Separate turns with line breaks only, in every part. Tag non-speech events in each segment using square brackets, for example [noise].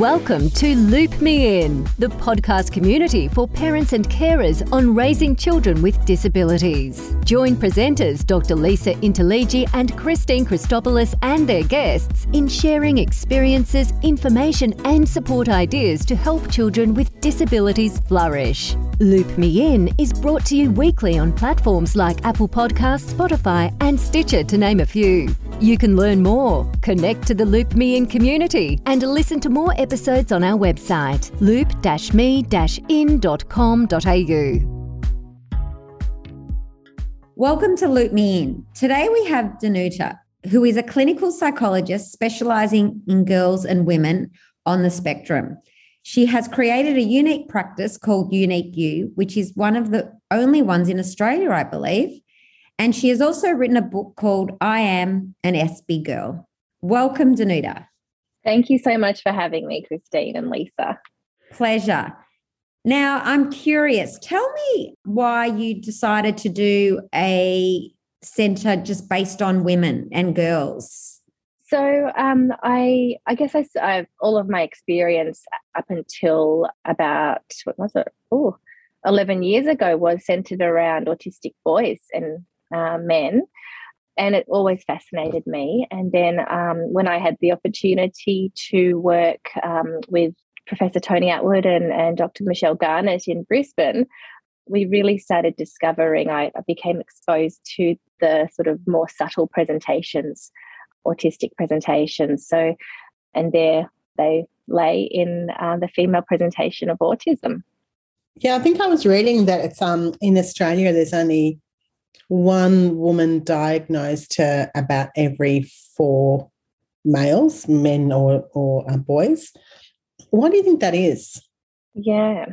Welcome to Loop Me In, the podcast community for parents and carers on raising children with disabilities. Join presenters Dr. Lisa Interligi and Christine Christopoulos and their guests in sharing experiences, information, and support ideas to help children with disabilities flourish. Loop Me In is brought to you weekly on platforms like Apple Podcasts, Spotify, and Stitcher, to name a few. You can learn more, connect to the Loop Me In community, and listen to more episodes on our website, loop-me-in.com.au.
Welcome to Loop Me In. Today we have Danuta, who is a clinical psychologist specializing in girls and women on the spectrum. She has created a unique practice called Unique You, which is one of the only ones in Australia, I believe. And she has also written a book called I Am an Aspie Girl. Welcome, Danuta.
Thank you so much for having me, Christine and Lisa.
Pleasure. Now, I'm curious, tell me why you decided to do a center just based on women and girls.
So um, I, I guess I, I've all of my experience up until about what was it? Oh, 11 years ago was centered around autistic boys and uh, men, and it always fascinated me. And then um, when I had the opportunity to work um, with Professor Tony Attwood and, and Dr. Michelle Garnett in Brisbane, we really started discovering. I, I became exposed to the sort of more subtle presentations autistic presentations. So, and there they lay in uh, the female presentation of autism.
Yeah, I think I was reading that it's um in Australia there's only one woman diagnosed to about every four males, men or or uh, boys. Why do you think that is?
Yeah,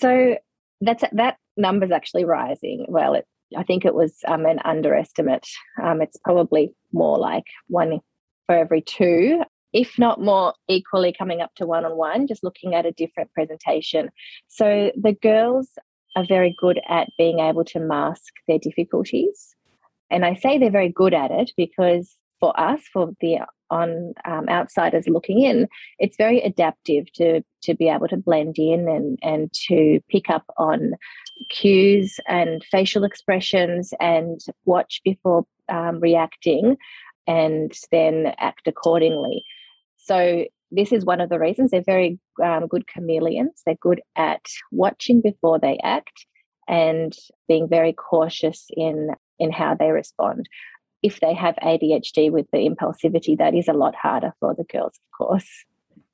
so that's that number's actually rising. Well, it I think it was um, an underestimate. Um, it's probably more like one for every two, if not more equally coming up to one on one, just looking at a different presentation. So the girls are very good at being able to mask their difficulties. And I say they're very good at it because for us, for the on um, outsiders looking in, it's very adaptive to to be able to blend in and and to pick up on cues and facial expressions and watch before um, reacting, and then act accordingly. So this is one of the reasons they're very um, good chameleons. They're good at watching before they act and being very cautious in in how they respond if they have ADHD with the impulsivity, that is a lot harder for the girls, of course.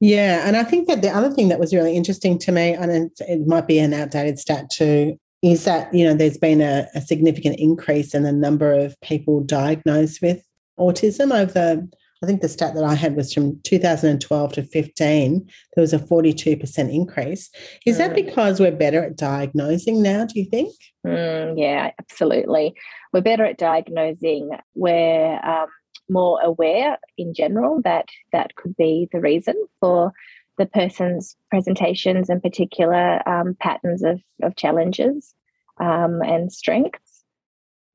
Yeah, and I think that the other thing that was really interesting to me, and it might be an outdated stat too, is that you know there's been a, a significant increase in the number of people diagnosed with autism over I think the stat that I had was from 2012 to 15, there was a 42% increase. Is mm. that because we're better at diagnosing now, do you think?
Mm, yeah, absolutely. We're better at diagnosing. We're um, more aware in general that that could be the reason for the person's presentations and particular um, patterns of, of challenges um, and strengths.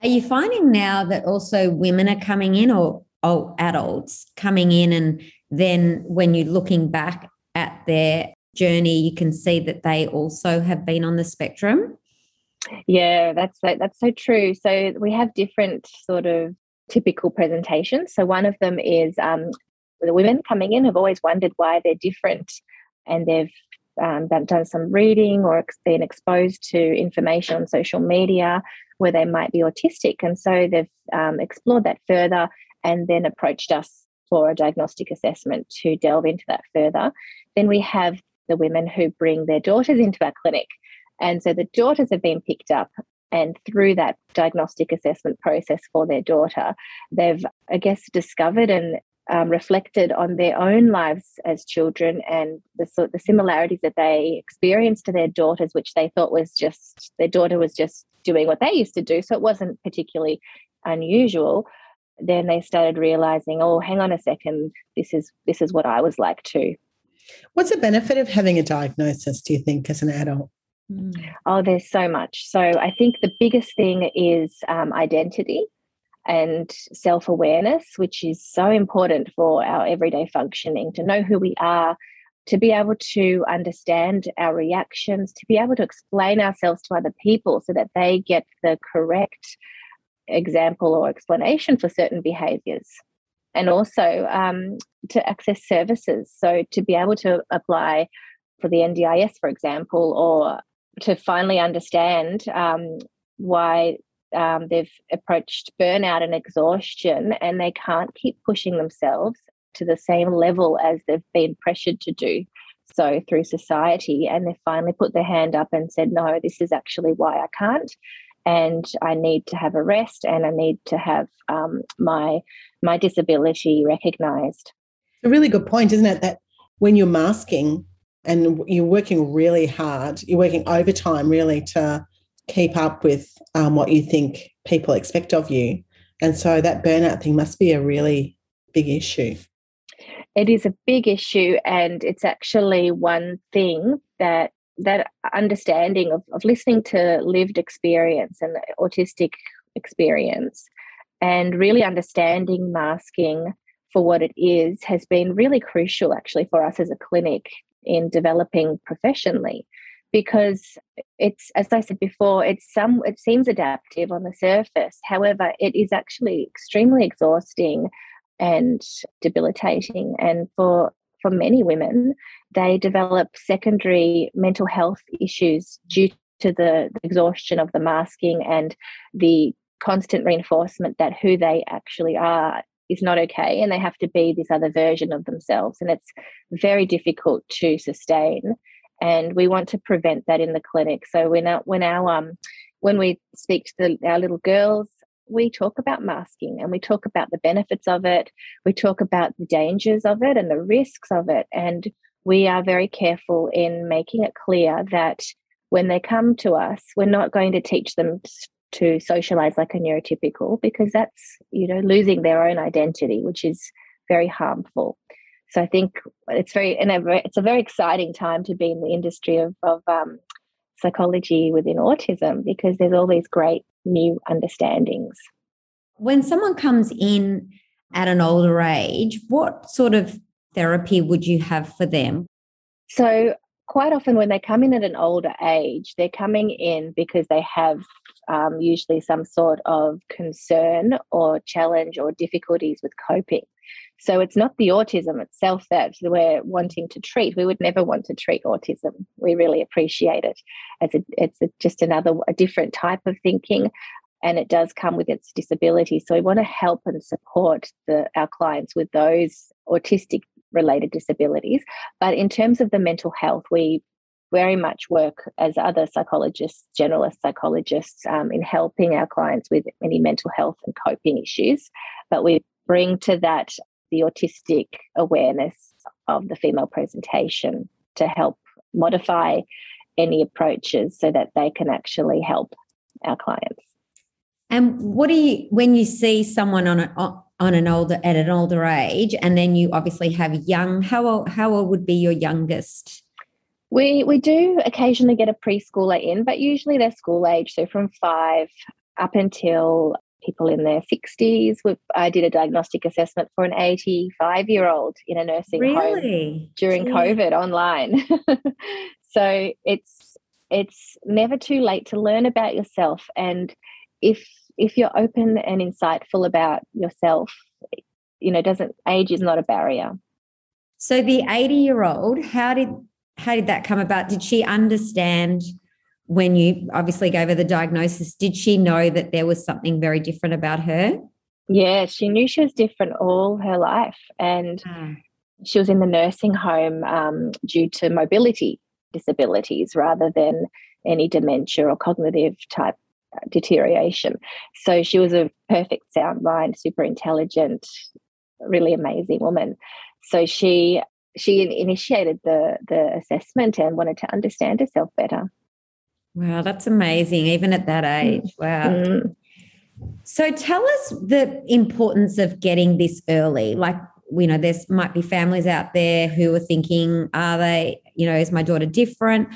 Are you finding now that also women are coming in or old adults coming in and then when you're looking back at their journey you can see that they also have been on the spectrum.
Yeah that's so, that's so true. So we have different sort of typical presentations. So one of them is um, the women coming in have always wondered why they're different and they've um, done some reading or been exposed to information on social media where they might be autistic and so they've um, explored that further and then approached us for a diagnostic assessment to delve into that further. Then we have the women who bring their daughters into our clinic. And so the daughters have been picked up, and through that diagnostic assessment process for their daughter, they've, I guess, discovered and um, reflected on their own lives as children and the sort the similarities that they experienced to their daughters, which they thought was just their daughter was just doing what they used to do, so it wasn't particularly unusual then they started realizing, oh, hang on a second, this is this is what I was like too.
What's the benefit of having a diagnosis, do you think, as an adult?
Mm. Oh, there's so much. So I think the biggest thing is um, identity and self awareness, which is so important for our everyday functioning to know who we are, to be able to understand our reactions, to be able to explain ourselves to other people so that they get the correct example or explanation for certain behaviors. And also um, to access services. So to be able to apply for the NDIS, for example, or to finally understand um, why um, they've approached burnout and exhaustion and they can't keep pushing themselves to the same level as they've been pressured to do so through society and they finally put their hand up and said no this is actually why i can't and i need to have a rest and i need to have um, my my disability recognized.
A really good point isn't it that when you're masking and you're working really hard you're working overtime really to keep up with um, what you think people expect of you. And so that burnout thing must be a really big issue.
It is a big issue and it's actually one thing that that understanding of, of listening to lived experience and autistic experience and really understanding masking for what it is has been really crucial actually for us as a clinic in developing professionally because it's as i said before it's some it seems adaptive on the surface however it is actually extremely exhausting and debilitating. And for for many women, they develop secondary mental health issues due to the, exhaustion of the masking and the constant reinforcement that who they actually are is not okay and they have to be this other version of themselves and it's very difficult to sustain. And we want to prevent that in the clinic. So when when our um when we speak to the, our little girls we talk about masking and we talk about the benefits of it. We talk about the dangers of it and the risks of it. And we are very careful in making it clear that when they come to us, we're not going to teach them to socialize like a neurotypical because that's, you know, losing their own identity, which is very harmful. So I think it's very, and it's a very exciting time to be in the industry of, of um, psychology within autism because there's all these great new understandings.
When someone comes in at an older age, what sort of therapy would you have for them?
So, quite often when they come in at an older age, they're coming in because they have um, usually some sort of concern or challenge or difficulties with coping. So it's not the autism itself that we're wanting to treat. We would never want to treat autism. We really appreciate it as a, it's a, just another a different type of thinking, and it does come with its disability. So we want to help and support the, our clients with those autistic related disabilities. But in terms of the mental health, we very much work as other psychologists, generalist psychologists, um, in helping our clients with any mental health and coping issues. But we bring to that the autistic awareness of the female presentation to help modify any approaches so that they can actually help our clients.
And what do you when you see someone on a, on an older at an older age, and then you obviously have young? How old, how old would be your youngest?
We we do occasionally get a preschooler in, but usually they're school age, so from five up until people in their 60s. I did a diagnostic assessment for an 85 year old in a nursing
really?
home during Gee. COVID online. [laughs] so it's it's never too late to learn about yourself and if if you're open and insightful about yourself you know doesn't age is not a barrier
so the 80 year old how did how did that come about did she understand when you obviously gave her the diagnosis, did she know that there was something very different about her?
Yeah, she knew she was different all her life. And mm. she was in the nursing home um, due to mobility disabilities rather than any dementia or cognitive type deterioration. So she was a perfect sound mind, super intelligent, really amazing woman. So she she initiated the the assessment and wanted to understand herself better.
Wow, that's amazing, even at that age. Wow. Mm. So tell us the importance of getting this early. Like, you know, there's might be families out there who are thinking, are they, you know, is my daughter different?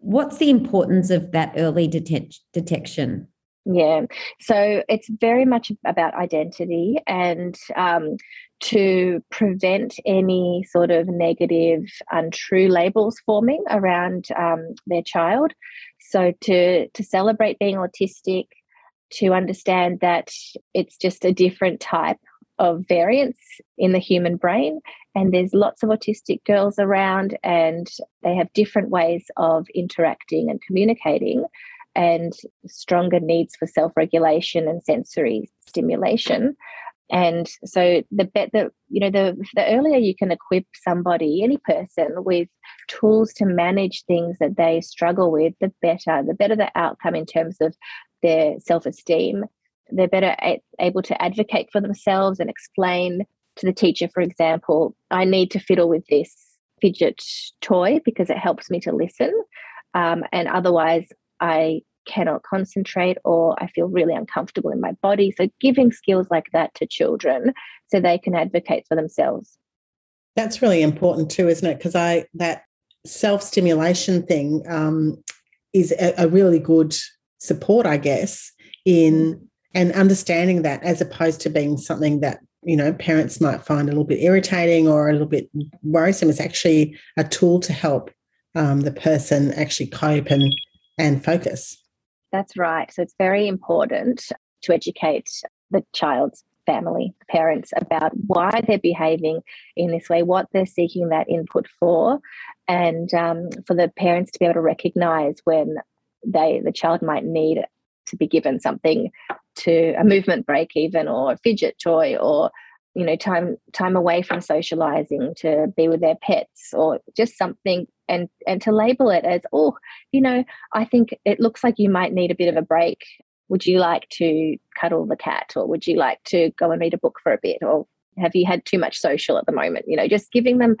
What's the importance of that early detect- detection?
Yeah. So it's very much about identity and um, to prevent any sort of negative, untrue labels forming around um, their child. So to to celebrate being autistic, to understand that it's just a different type of variance in the human brain. And there's lots of autistic girls around, and they have different ways of interacting and communicating and stronger needs for self-regulation and sensory stimulation and so the bet that you know the the earlier you can equip somebody any person with tools to manage things that they struggle with the better the better the outcome in terms of their self-esteem they're better able to advocate for themselves and explain to the teacher for example i need to fiddle with this fidget toy because it helps me to listen um, and otherwise I cannot concentrate or I feel really uncomfortable in my body. So, giving skills like that to children so they can advocate for themselves.
That's really important too, isn't it? Because I that self stimulation thing um, is a, a really good support, I guess, in and understanding that as opposed to being something that you know parents might find a little bit irritating or a little bit worrisome. is actually a tool to help um, the person actually cope and and focus.
That's right. So it's very important to educate the child's family, parents, about why they're behaving in this way, what they're seeking that input for, and um, for the parents to be able to recognize when they the child might need to be given something to a movement break even or a fidget toy or you know time time away from socializing to be with their pets or just something and and to label it as oh you know i think it looks like you might need a bit of a break. Would you like to cuddle the cat or would you like to go and read a book for a bit or have you had too much social at the moment? You know just giving them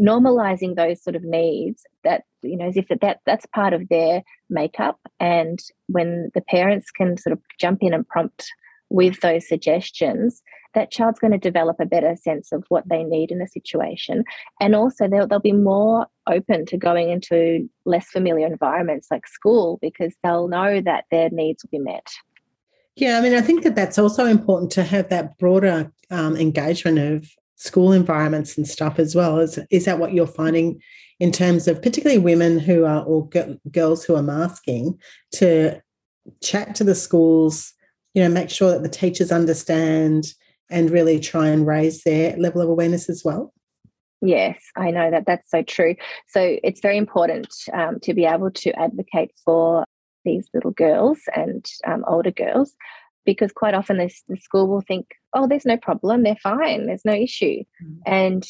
normalizing those sort of needs that you know as if that, that that's part of their makeup. And when the parents can sort of jump in and prompt with those suggestions that child's going to develop a better sense of what they need in a situation. And also, they'll, they'll be more open to going into less familiar environments like school because they'll know that their needs will be met.
Yeah, I mean, I think that that's also important to have that broader um, engagement of school environments and stuff as well. Is, is that what you're finding in terms of particularly women who are or girls who are masking to chat to the schools, you know, make sure that the teachers understand and really try and raise their level of awareness as well?
Yes, I know that that's so true. So it's very important um, to be able to advocate for these little girls and um, older girls because quite often this, the school will think, oh, there's no problem, they're fine, there's no issue. Mm. And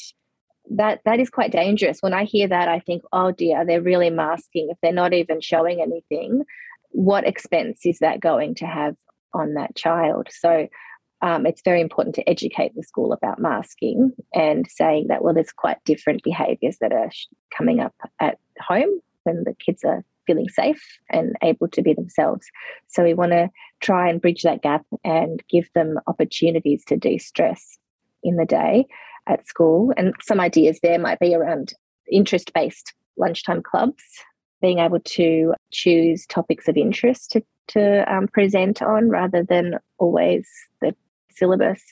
that that is quite dangerous. When I hear that, I think, oh dear, they're really masking if they're not even showing anything. What expense is that going to have on that child? So um, it's very important to educate the school about masking and saying that, well, there's quite different behaviours that are coming up at home when the kids are feeling safe and able to be themselves. So we want to try and bridge that gap and give them opportunities to de stress in the day at school. And some ideas there might be around interest based lunchtime clubs, being able to choose topics of interest to, to um, present on rather than always the syllabus,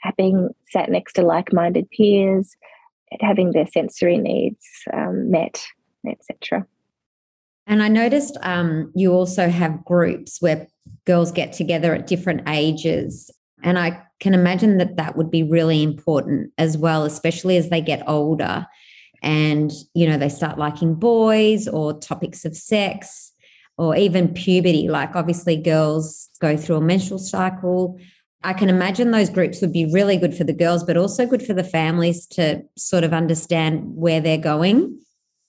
having sat next to like minded peers, having their sensory needs um, met, etc.
And I noticed um, you also have groups where girls get together at different ages. And I can imagine that that would be really important as well, especially as they get older and, you know, they start liking boys or topics of sex or even puberty. Like, obviously, girls go through a menstrual cycle. I can imagine those groups would be really good for the girls, but also good for the families to sort of understand where they're going.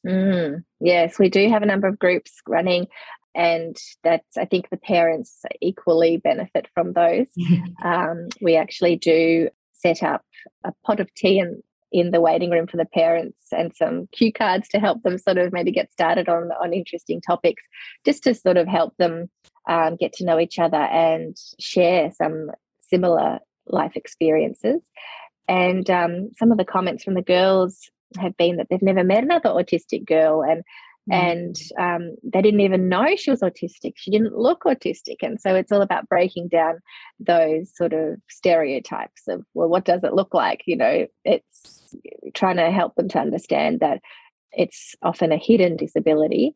Mm, yes, we do have a number of groups running, and that's I think the parents equally benefit from those. [laughs] um, we actually do set up a pot of tea in, in the waiting room for the parents and some cue cards to help them sort of maybe get started on on interesting topics, just to sort of help them um, get to know each other and share some similar life experiences. And um, some of the comments from the girls have been that they've never met another autistic girl and and um, they didn't even know she was autistic. She didn't look autistic. And so it's all about breaking down those sort of stereotypes of, well, what does it look like? You know, it's trying to help them to understand that it's often a hidden disability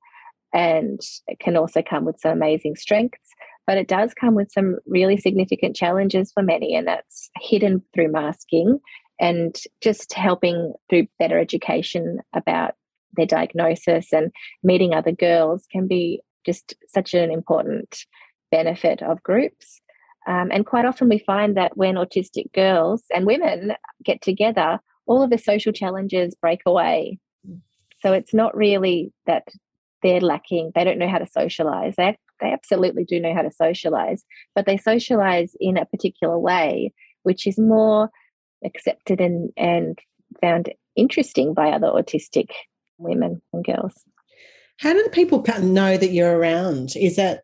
and it can also come with some amazing strengths. But it does come with some really significant challenges for many, and that's hidden through masking and just helping through better education about their diagnosis and meeting other girls can be just such an important benefit of groups. Um, and quite often we find that when autistic girls and women get together, all of the social challenges break away. So it's not really that they're lacking, they don't know how to socialize. They, they absolutely do know how to socialize, but they socialize in a particular way, which is more accepted and, and found interesting by other autistic women and girls.
How do the people know that you're around? Is that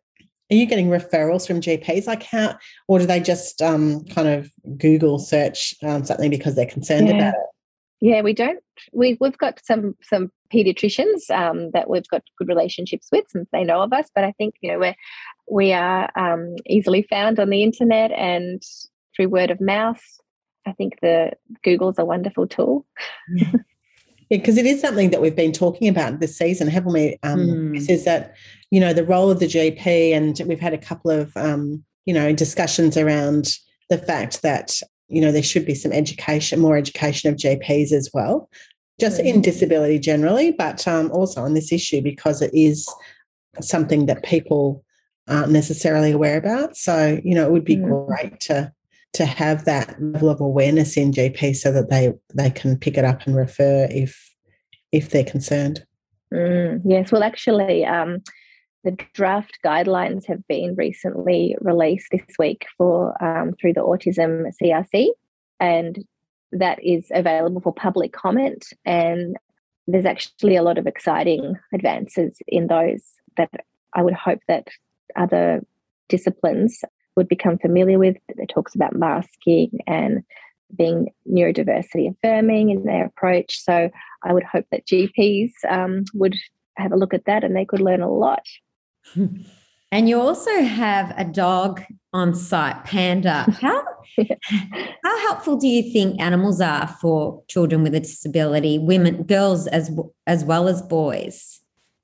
are you getting referrals from GPs? Like how, or do they just um, kind of Google search um, something because they're concerned
yeah.
about it?
Yeah, we don't. We we've got some some pediatricians um, that we've got good relationships with, since they know of us. But I think you know we're we are um, easily found on the internet and through word of mouth. I think the Google's a wonderful tool.
Because it is something that we've been talking about this season, haven't we? Um, mm. Is that you know the role of the GP, and we've had a couple of um, you know discussions around the fact that you know there should be some education, more education of GPs as well, just mm. in disability generally, but um, also on this issue because it is something that people aren't necessarily aware about. So you know it would be mm. great to to have that level of awareness in GP so that they they can pick it up and refer if if they're concerned.
Mm, yes, well, actually, um, the draft guidelines have been recently released this week for um, through the Autism CRC, and that is available for public comment. And there's actually a lot of exciting advances in those that I would hope that other disciplines would become familiar with. It talks about masking and being neurodiversity affirming in their approach. So I would hope that GPs um, would have a look at that and they could learn a lot. [laughs]
And you also have a dog on site, Panda. [laughs] How, how helpful do you think animals are for children with a disability, women, girls as as well as boys?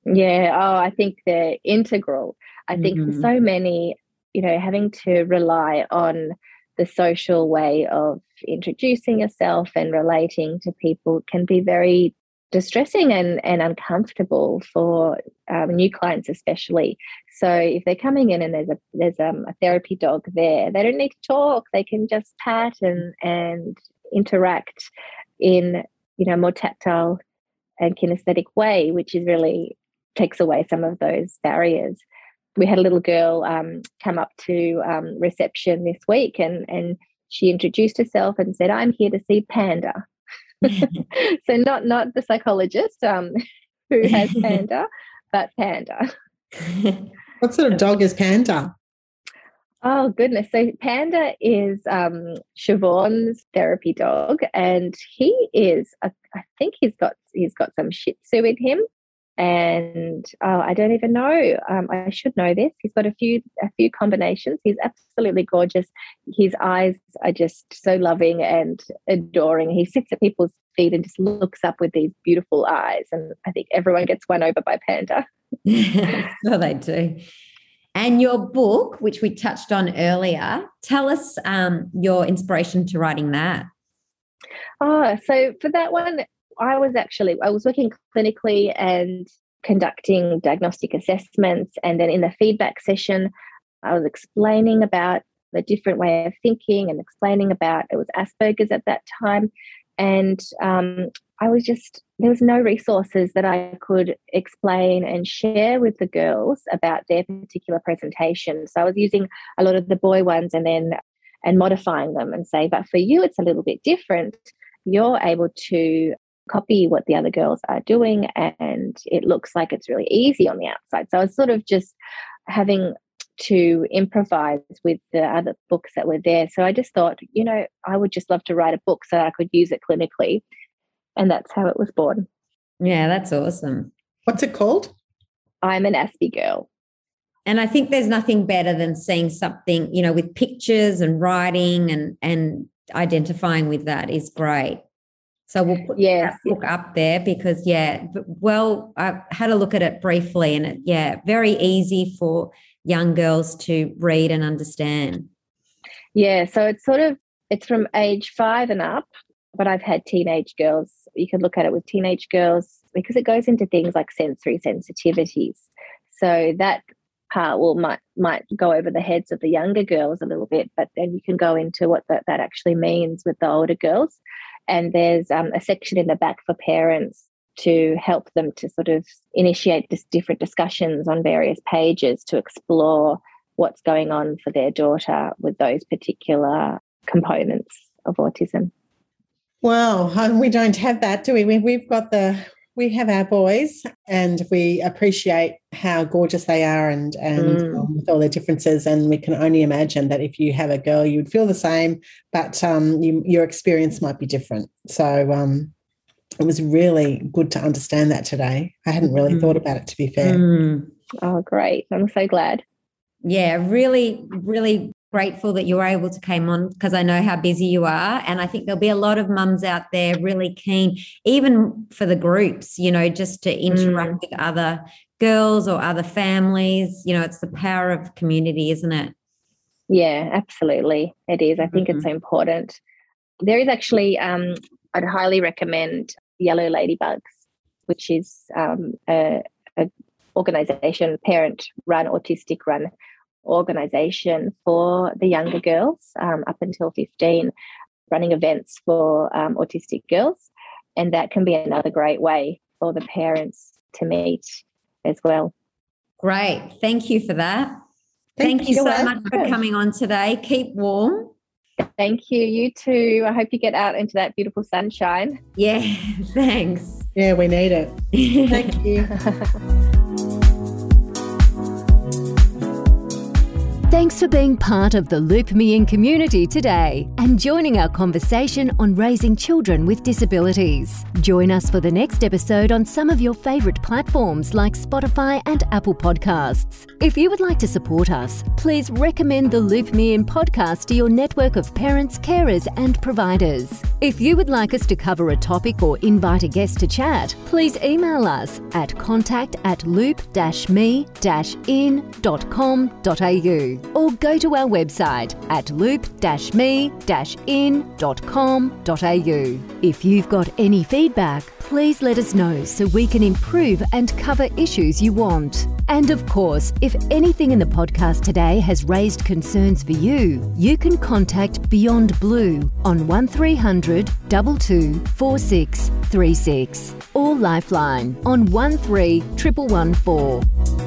Yeah, oh, I think they're integral. I think mm-hmm. for so many you know, having to rely on the social way of introducing yourself and relating to people can be very distressing and, and uncomfortable for um, new clients especially. So if they're coming in and there's a there's um, a therapy dog there they don't need to talk. They can just pat and and interact in you know more tactile and kinesthetic way which is really takes away some of those barriers we had a little girl um, come up to um, reception this week and, and she introduced herself and said, I'm here to see Panda. [laughs] so not not the psychologist um, who has Panda, [laughs] but Panda.
what sort of dog is Panda?
Oh goodness! So Panda is um, Siobhan's therapy dog, and he is. A, I think he's got he's got some Shih Tzu in him, and oh, I don't even know. Um, I should know this. He's got a few a few combinations. He's absolutely gorgeous. His eyes are just so loving and adoring. He sits at people's feet and just looks up with these beautiful eyes. And I think everyone gets won over by Panda. [laughs] [laughs]
well, they do. And your book, which we touched on earlier, tell us um, your inspiration to writing that.
Oh, so for that one, I was actually I was working clinically and conducting diagnostic assessments, and then in the feedback session, I was explaining about the different way of thinking and explaining about it was Asperger's at that time, and um, I was just there was no resources that I could explain and share with the girls about their particular presentation. So I was using a lot of the boy ones and then and modifying them and say, but for you it's a little bit different. You're able to copy what the other girls are doing and it looks like it's really easy on the outside so i was sort of just having to improvise with the other books that were there so i just thought you know i would just love to write a book so i could use it clinically and that's how it was born
yeah that's awesome
What's it called?
I'm an Aspie girl.
And I think there's nothing better than seeing something, you know, with pictures and writing and and identifying with that is great. So we'll put
yes.
that book up there because yeah, well, I had a look at it briefly and it, yeah, very easy for young girls to read and understand.
Yeah, so it's sort of it's from age five and up, but I've had teenage girls. You could look at it with teenage girls because it goes into things like sensory sensitivities. So that part will might might go over the heads of the younger girls a little bit, but then you can go into what that, that actually means with the older girls. And there's um, a section in the back for parents to help them to sort of initiate different discussions on various pages to explore what's going on for their daughter with those particular components of autism.
Well, we don't have that, do we? We've got the we have our boys and we appreciate how gorgeous they are and and mm. um, with all their differences and we can only imagine that if you have a girl you would feel the same but um, you, your experience might be different so um, it was really good to understand that today i hadn't really mm. thought about it to be fair
mm. oh great i'm so glad
yeah really really grateful that you were able to come on because I know how busy you are. And I think there'll be a lot of mums out there really keen, even for the groups, you know, just to interact mm. with other girls or other families. You know, it's the power of community, isn't it?
Yeah, absolutely. It is. I think mm-hmm. it's so important. There is actually, um, I'd highly recommend Yellow Ladybugs, which is um, a, a organization, parent run, autistic run organisation for the younger girls um, up until 15, running events for um, autistic girls. And that can be another great way for the parents to meet as well.
Great. Thank you for that. Thank, Thank you so much for coming on today. Keep warm.
Thank you. You too. I hope you get out into that beautiful sunshine.
Yeah, [laughs] thanks.
Yeah, we need it. [laughs] Thank you. [laughs]
Thanks for being part of the Loop Me In community today and joining our conversation on raising children with disabilities. Join us for the next episode on some of your favourite platforms like Spotify and Apple Podcasts. If you would like to support us, please recommend the Loop Me In podcast to your network of parents, carers, and providers. If you would like us to cover a topic or invite a guest to chat, please email us at contact at loop-me-in.com.au or go to our website at loop-me-in.com.au. If you've got any feedback, please let us know so we can improve and cover issues you want. And of course, if anything in the podcast today has raised concerns for you, you can contact Beyond Blue on 1300 22 4636 or Lifeline on 13 1114.